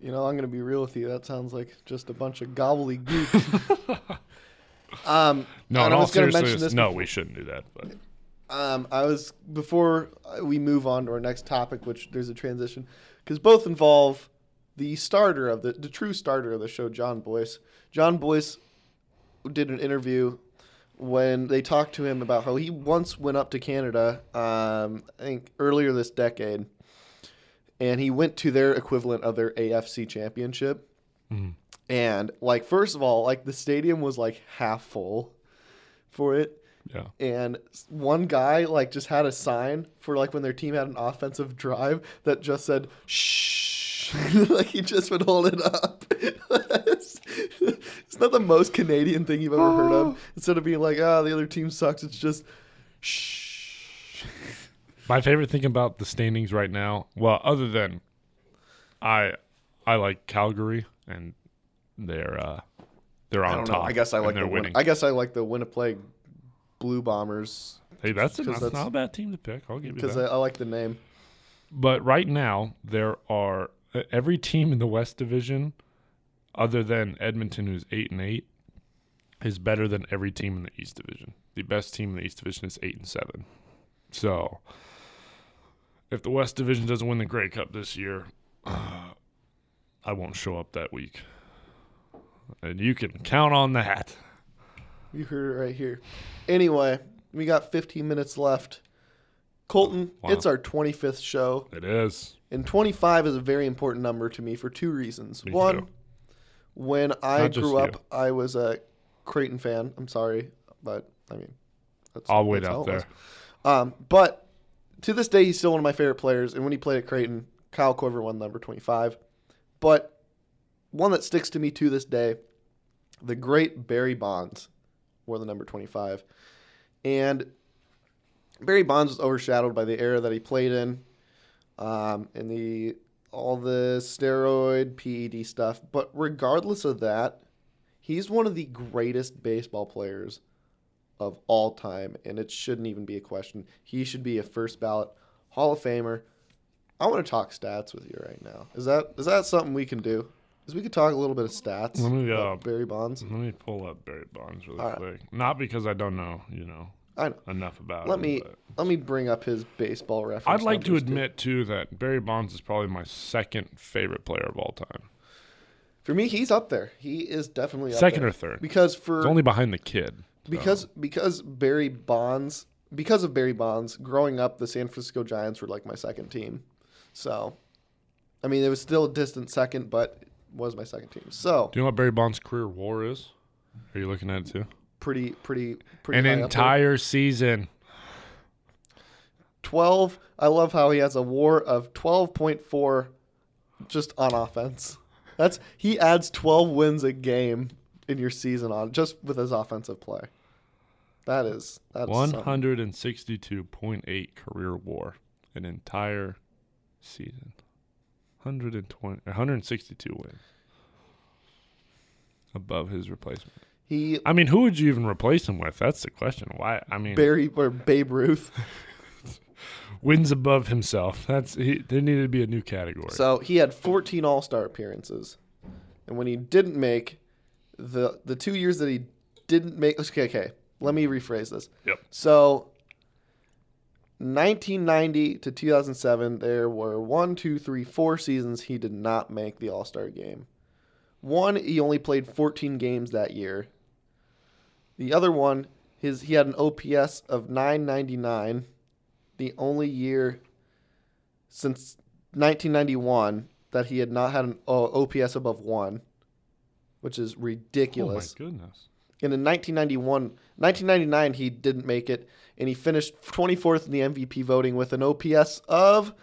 You know, I'm gonna be real with you. That sounds like just a bunch of gobbledygook. um,
No, in
I
all
was gonna mention
seriousness,
this
no,
before-
we shouldn't do that. But
Um, I was before we move on to our next topic, which there's a transition, because both involve the starter of the the true starter of the show, Jon Bois. Jon Bois did an interview when they talked to him about how he once went up to Canada, um, I think earlier this decade, and he went to their equivalent of their AFC championship. And like, first of all, like the stadium was like half full for it.
Yeah,
and one guy like just had a sign for like when their team had an offensive drive that just said shh. Like he just would hold it up it's, it's not the most canadian thing you've ever heard of instead of being like ah the other team sucks it's just shh
my favorite thing about the standings right now, well, other than I, I like Calgary and they're uh, they're on
i don't
top.
know i guess i like
they're
the Win-
winning.
i guess i like the winnipeg blue bombers
hey, that's, a,
'cause
that's,
that's-
not a bad team to pick. I'll give you
because
that.
I, I like the name
But right now, there are uh, every team in the West Division, other than Edmonton, who's eight and eight, is better than every team in the East Division. The best team in the East Division is eight and seven. So, if the West Division doesn't win the Grey Cup this year, uh, I won't show up that week, and you can count on that.
You heard it right here. Anyway, we got 15 minutes left. Colton,
Wow.
it's our 25th show,
It is.
and 25 is a very important number to me for two reasons.
Me
One,
too.
When I
Not
grew
you.
up, I was a Creighton fan. I'm sorry, but I mean, that's,
wait
that's how
out there.
Um, but to this day, he's still one of my favorite players. And when he played at Creighton, Kyle Korver won number 25. But one that sticks to me to this day, the great Barry Bonds wore the number 25. And Barry Bonds was overshadowed by the era that he played in, um, and the all the steroid PED stuff. But regardless of that, he's one of the greatest baseball players of all time, and it shouldn't even be a question. He should be a first ballot Hall of Famer. I want to talk stats with you right now. Is that is that something we can do? Is we could talk a little bit of stats
Let me, uh,
Barry Bonds.
Let me pull up Barry Bonds really
All right.
quick. Not because I don't know, you know,
I know.
enough about
Let
him,
me
but-
let me bring up his baseball reference.
I'd like to admit too that Barry Bonds is probably my second favorite player of all time.
for me, he's up there. He is definitely up
Second
there.
or third.
because for
It's only behind the kid. so.
because because Barry Bonds because of Barry Bonds growing up the San Francisco Giants were like my second team. So I mean it was still a distant second but was my second team. So
Do you know what Barry Bonds' career WAR is? Are you looking at it too?
Pretty, pretty, pretty.
An
high up there.
entire season.
12. I love how he has a WAR of 12.4 just on offense. That's he adds 12 wins a game in your season on just with his offensive play. That is that's
162.8 career WAR. An entire season. 120, 162 wins. Above his replacement.
He
I mean, who would you even replace him with? That's the question. Why? I mean,
Barry or Babe Ruth.
wins above himself. That's he, there needed to be a new category.
So he had 14 All Star appearances, and when he didn't make the the two years that he didn't make, okay, okay, let me rephrase this.
Yep.
So 1990 to 2007, there were one, two, three, four seasons he did not make the All Star game. One, he only played 14 games that year. The other one, his he had an OPS of 999. The only year since 1991 that he had not had an uh, OPS above one, which is ridiculous.
oh my goodness.
and in 1991, 1999, he didn't make it, and he finished 24th in the MVP voting with an OPS of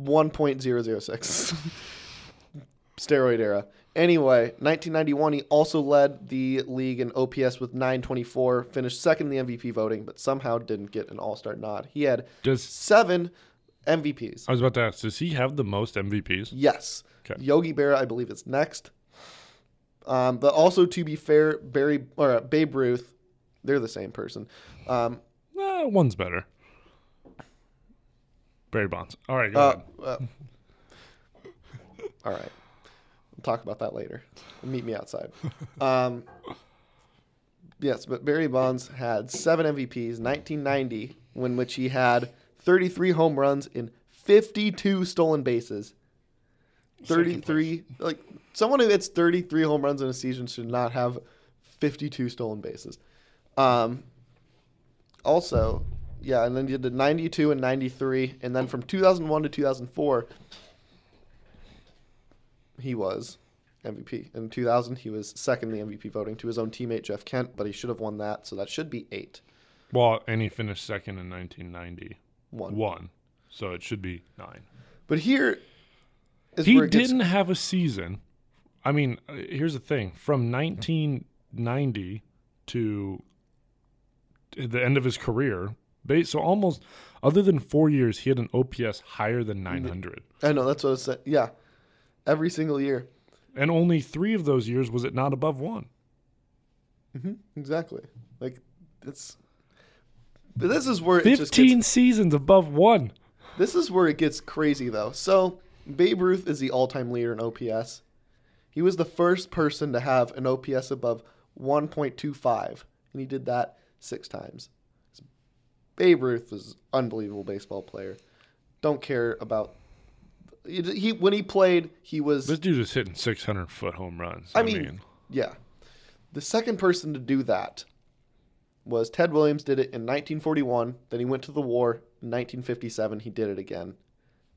1.006. Steroid era. Anyway, 1991, he also led the league in OPS with 924, finished second in the MVP voting, but somehow didn't get an All Star nod. He had
Does
seven MVPs.
I was about to ask, does he have the most MVPs?
Yes.
Okay.
Yogi Berra, I believe, is next. Um, but also, to be fair, Barry or uh, Babe Ruth, they're the same person. Um,
Uh, one's better. Barry Bonds. All right, go
uh,
ahead.
uh, all right, talk about that later. Meet me outside. Um, yes, but Barry Bonds had seven MVPs. 1990, when which he had 33 home runs in 52 stolen bases. 33 like someone who hits 33 home runs in a season should not have 52 stolen bases um also yeah and then you did 92 and 93 and then from 2001 to 2004 he was mvp in 2000 he was second in the mvp voting to his own teammate jeff kent but he should have won that so that should be eight
Well, and he finished second in 1990.
one
One. So it should be nine.
but here is
He
where it gets-
didn't have a season. I mean, uh, here's the thing: from 1990 to the end of his career, so almost, other than four years, he had an OPS higher than 900,
i know that's what i said yeah every single year
and only three of those years was it not above one. Mm-hmm.
Exactly. Like it's. But this is where it just
15
gets,
seasons above one.
this is where it gets crazy though. So Babe Ruth is the all-time leader in OPS. He was the first person to have an OPS above 1.25, and he did that six times. Babe Ruth was an unbelievable baseball player. Don't care about he, he when he played, he was
This dude was hitting 600 foot home runs.
I mean, yeah. The second person to do that was Ted Williams did it in 1941. Then he went to the war. In 1957, he did it again.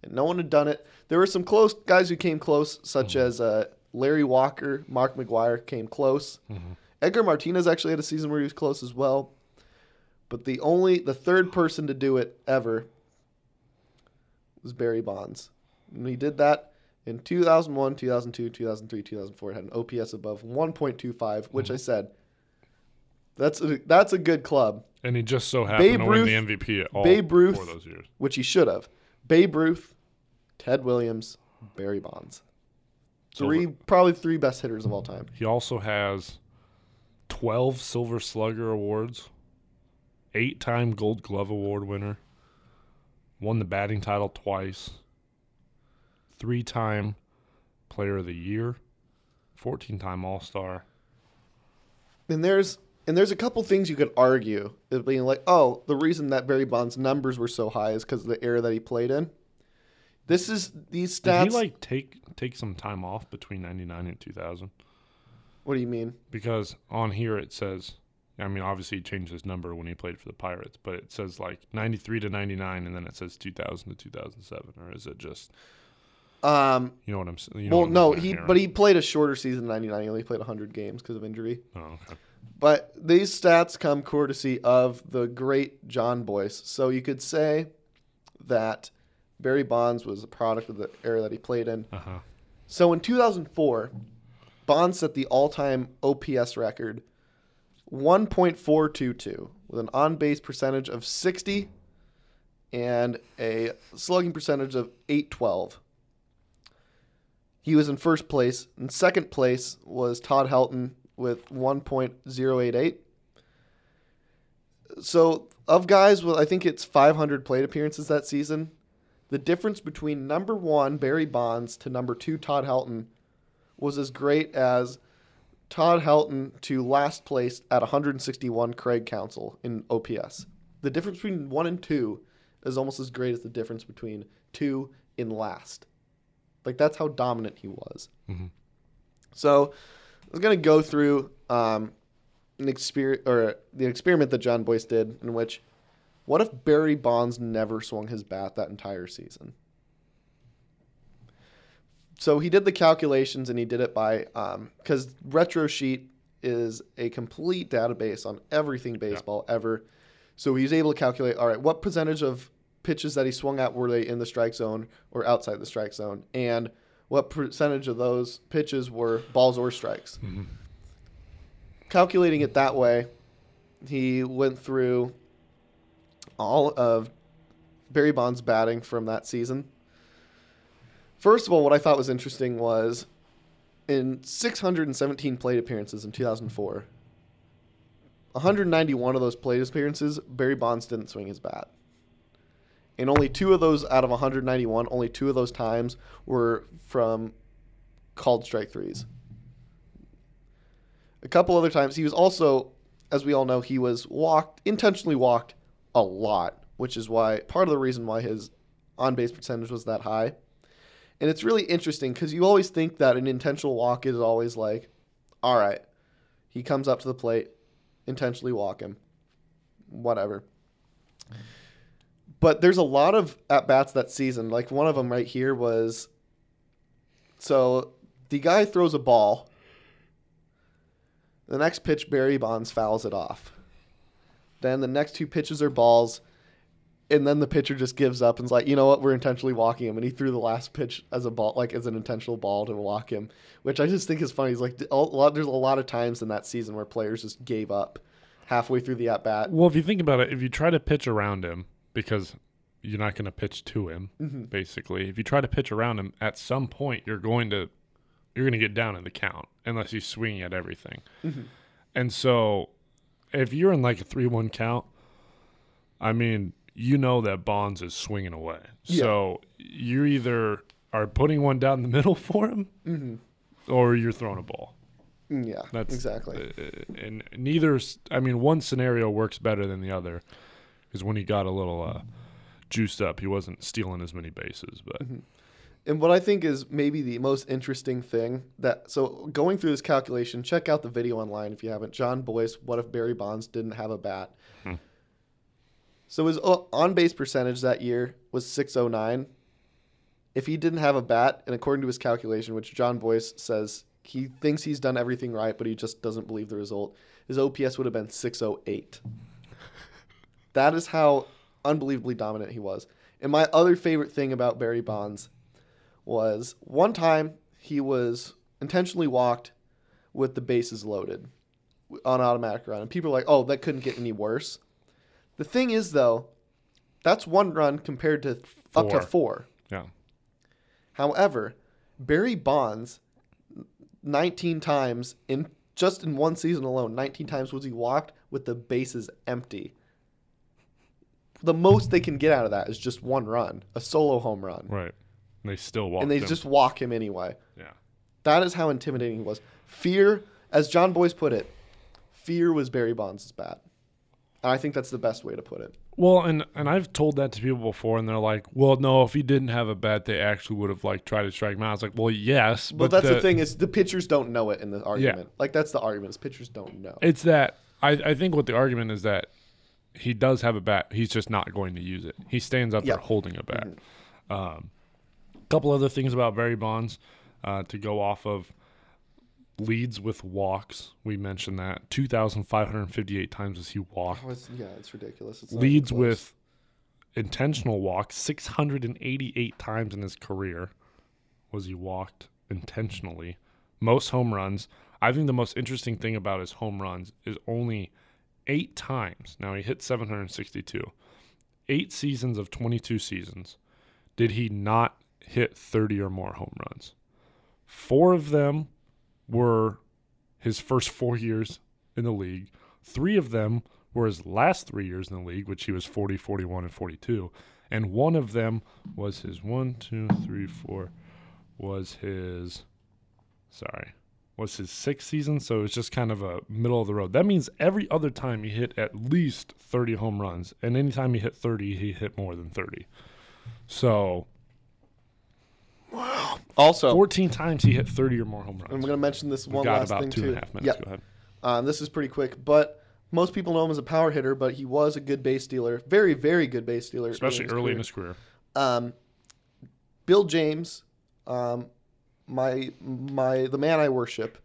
And no one had done it. There were some close guys who came close, such as uh, Larry Walker, Mark McGwire came close. Edgar Martinez actually had a season where he was close as well. But the only, the third person to do it ever was Barry Bonds. And he did that in 2001, 2002, 2003, 2004. It had an OPS above 1.25, which mm-hmm. I said that's a, that's a good club,
and he just so happened
Babe
to win the MVP at all
Babe Ruth-
those years.
which he should have. Babe Ruth, Ted Williams, Barry Bonds. Three, probably three best hitters of all time.
He also has 12 Silver Slugger awards, eight time Gold Glove Award winner, won the batting title twice, three time Player of the Year, 14 time All Star.
And there's and there's a couple things you could argue as being like, oh, the reason that Barry Bonds' numbers were so high is because of the era that he played in. This is these
Did
stats.
he like take take some time off between 99 and 2000?
what do you mean?
Because on here it says, I mean, obviously he changed his number when he played for the Pirates, but it says like 93 to 99, and then it says 2000 to 2007, or is it just
Um,
You know what I'm saying? You know
well, no, he
here,
but he played a shorter season in '99. He only played 100 games because of injury.
Oh, okay.
But these stats come courtesy of the great Jon Bois. So you could say that Barry Bonds was a product of the era that he played in.
Uh huh.
So in 2004, Bonds set the all-time OPS record, 1.422, with an on-base percentage of 60 and a slugging percentage of 812. He was in first place. In second place was Todd Helton with 1.088. So, of guys with I think it's 500 plate appearances that season, the difference between number one Barry Bonds to number two Todd Helton was as great as Todd Helton to last place at 161 Craig Counsell in OPS. The difference between one and two is almost as great as the difference between two in last. Like that's how dominant he was.
Mhm.
So I was gonna go through um, an exper- or the experiment that Jon Bois did, in which what if Barry Bonds never swung his bat that entire season? So he did the calculations and he did it by because Retrosheet is a complete database on everything baseball ever. So he was able to calculate all right, what percentage of pitches that he swung at were they in the strike zone or outside the strike zone, and what percentage of those pitches were balls or strikes. Mm-hmm. Calculating it that way, he went through all of Barry Bonds' batting from that season. First of all, what I thought was interesting was in 617 plate appearances in 2004, 191 of those plate appearances, Barry Bonds didn't swing his bat. And only two of those out of 191, only two of those times were from called strike threes. A couple other times, he was also, as we all know, he was walked, intentionally walked a lot, which is why part of the reason why his on base percentage was that high. And it's really interesting because you always think that an intentional walk is always like, all right, he comes up to the plate, intentionally walk him, whatever. But there's a lot of at bats that season. Like one of them right here was so the guy throws a ball. The next pitch, Barry Bonds fouls it off. Then the next two pitches are balls. And then the pitcher just gives up and's like, you know what, we're intentionally walking him. And he threw the last pitch as a ball, like as an intentional ball to walk him, which I just think is funny. He's like, a lot, there's a lot of times in that season where players just gave up halfway through the at bat.
Well, if you think about it, if you try to pitch around him, because you're not going to pitch to him,
Mm-hmm.
basically. If you try to pitch around him, at some point you're going to you're going to get down in the count unless he's swinging at everything.
Mm-hmm.
And so, if you're in like a three-one count, I mean, you know that Bonds is swinging away.
Yeah.
So you either are putting one down the middle for him, or you're throwing a ball.
Mm, Yeah,
That's
exactly.
uh, and neither. I mean, one scenario works better than the other, because when he got a little uh, juiced up, he wasn't stealing as many bases. But mm-hmm.
And what I think is maybe the most interesting thing that so going through this calculation, check out the video online if you haven't. Jon Bois, what if Barry Bonds didn't have a bat? Hmm. So his uh, on base percentage that year was 609. If he didn't have a bat, and according to his calculation, which Jon Bois says he thinks he's done everything right, but he just doesn't believe the result, his OPS would have been 608. That is how unbelievably dominant he was. And my other favorite thing about Barry Bonds was one time he was intentionally walked with the bases loaded on automatic run. And people are like, oh, that couldn't get any worse. The thing is, though, that's one run compared to up to
Four.
four.
yeah,
However, Barry Bonds, 19 times in just in one season alone, 19 times was he walked with the bases empty. The most they can get out of that is just one run, a solo home run.
right. And they still walk.
and they
him.
just walk him anyway.
yeah.
That is how intimidating he was. Fear, as Jon Bois put it, fear was Barry Bonds' bat. And I think that's the best way to put it.
Well, and and I've told that to people before, and they're like, "Well, no, if he didn't have a bat, they actually would have like tried to strike him out." I was like, "Well, yes,
But,
but
that's the, thing is the pitchers don't know it in the argument. Yeah. Like that's the argument is pitchers don't know.
It's that I, I think what the argument is that he does have a bat. He's just not going to use it. He stands up.
Mm-hmm.
there holding a bat. Um, couple other things about Barry Bonds uh, to go off of leads with walks. We mentioned that 2,558 times as he walked.
Oh, it's, yeah, it's ridiculous. It's
leads with intentional walks 688 times in his career was he walked intentionally most home runs i think the most interesting thing about his home runs is only eight times. Now he hit 762 eight seasons of 22 seasons. Did he not hit 30 or more home runs? Four of them were his first four years in the league. Three of them were his last three years in the league, which he was 40, 41, and 42. And one of them was his one, two, three, four, was his, sorry, was his sixth season. So it's just kind of a middle of the road. That means every other time he hit at least 30 home runs. And anytime he hit 30, he hit more than 30. So wow.
Also,
14 times he hit 30 or more home runs.
I'm going to mention this one last
about
thing
two
too.
and a half minutes.
Yep.
Go ahead.
Um, this is pretty quick, but most people know him as a power hitter, but he was a good base stealer. Very, very good base stealer.
Especially early in his
career.
career.
Um, Bill James, um, my my the man I worship,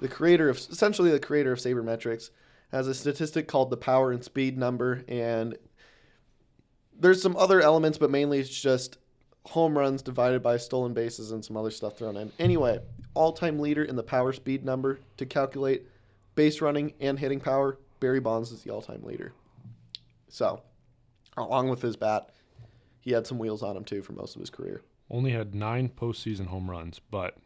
the creator of essentially the creator of sabermetrics, has a statistic called the power and speed number, and there's some other elements, but mainly it's just home runs divided by stolen bases and some other stuff thrown in. Anyway, all-time leader in the power speed number to calculate base running and hitting power. Barry Bonds is the all-time leader. So, along with his bat, he had some wheels on him too for most of his career.
Only had nine postseason home runs, but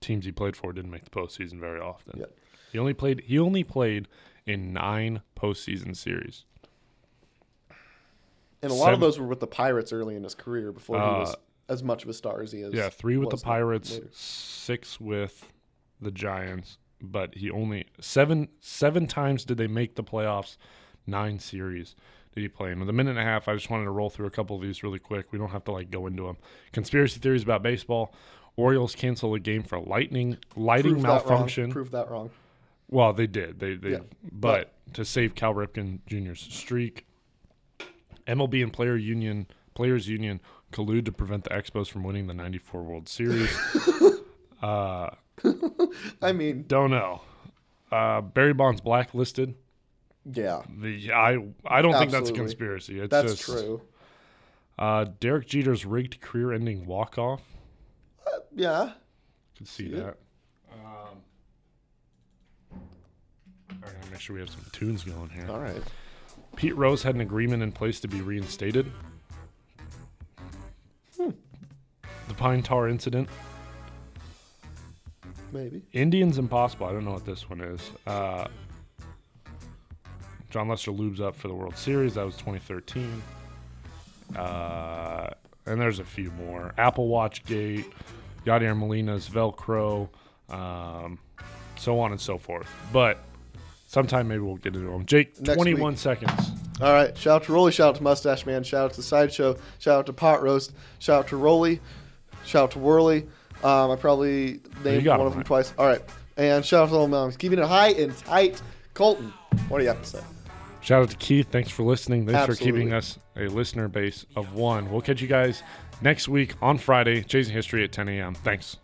teams he played for didn't make the postseason very often.
Yep.
He only played. He only played in nine postseason series.
And a lot of those were with the Pirates early in his career before he was
Uh,
as much of a star as he is.
Yeah, three with the Pirates,
later.
six with the Giants. But he only seven seven times did they make the playoffs. Nine series play in. With a minute and a half, I just wanted to roll through a couple of these really quick. We don't have to like go into them. Conspiracy theories about baseball. Orioles cancel a game for lightning lighting
Prove that
malfunction.
Prove that wrong.
Well, they did. They they
Yeah.
but to save Cal Ripken Jr.'s streak, MLB and player union players union collude to prevent the Expos from winning the '94 World Series. uh,
I mean,
don't know. Uh, Barry Bonds blacklisted.
Yeah,
The I I don't think that's a conspiracy. It's
that's
just,
true.
Uh, Derek Jeter's rigged career-ending walk-off.
Yeah.
Could see
See
that. Um, all right, make sure we have some tunes going here.
All right.
Pete Rose had an agreement in place to be reinstated. The Pine Tar incident.
Maybe.
Indians Impossible. I don't know what this one is. Uh, Jon Lester lubes up for the World Series. That was 2013. Uh, and there's a few more. Apple Watch Gate, Yadier Molina's Velcro, um, so on and so forth. But sometime maybe we'll get into them. Jake,
Next
21
week.
seconds.
All right. Shout out to Rolly. Shout out to Mustache Man. Shout out to Sideshow. Shout out to Pot Roast. Shout out to Rolly. Shout out to Whirly. Um, I probably named one of them
right.
twice. All right. And shout out to Little Moms. Keeping it high and tight. Colton, what do you have to say?
Shout out to Keith. Thanks for listening. Thanks for
Absolutely.
keeping us a listener base of one. We'll catch you guys next week on Friday, Chasing History at 10 a.m. Thanks.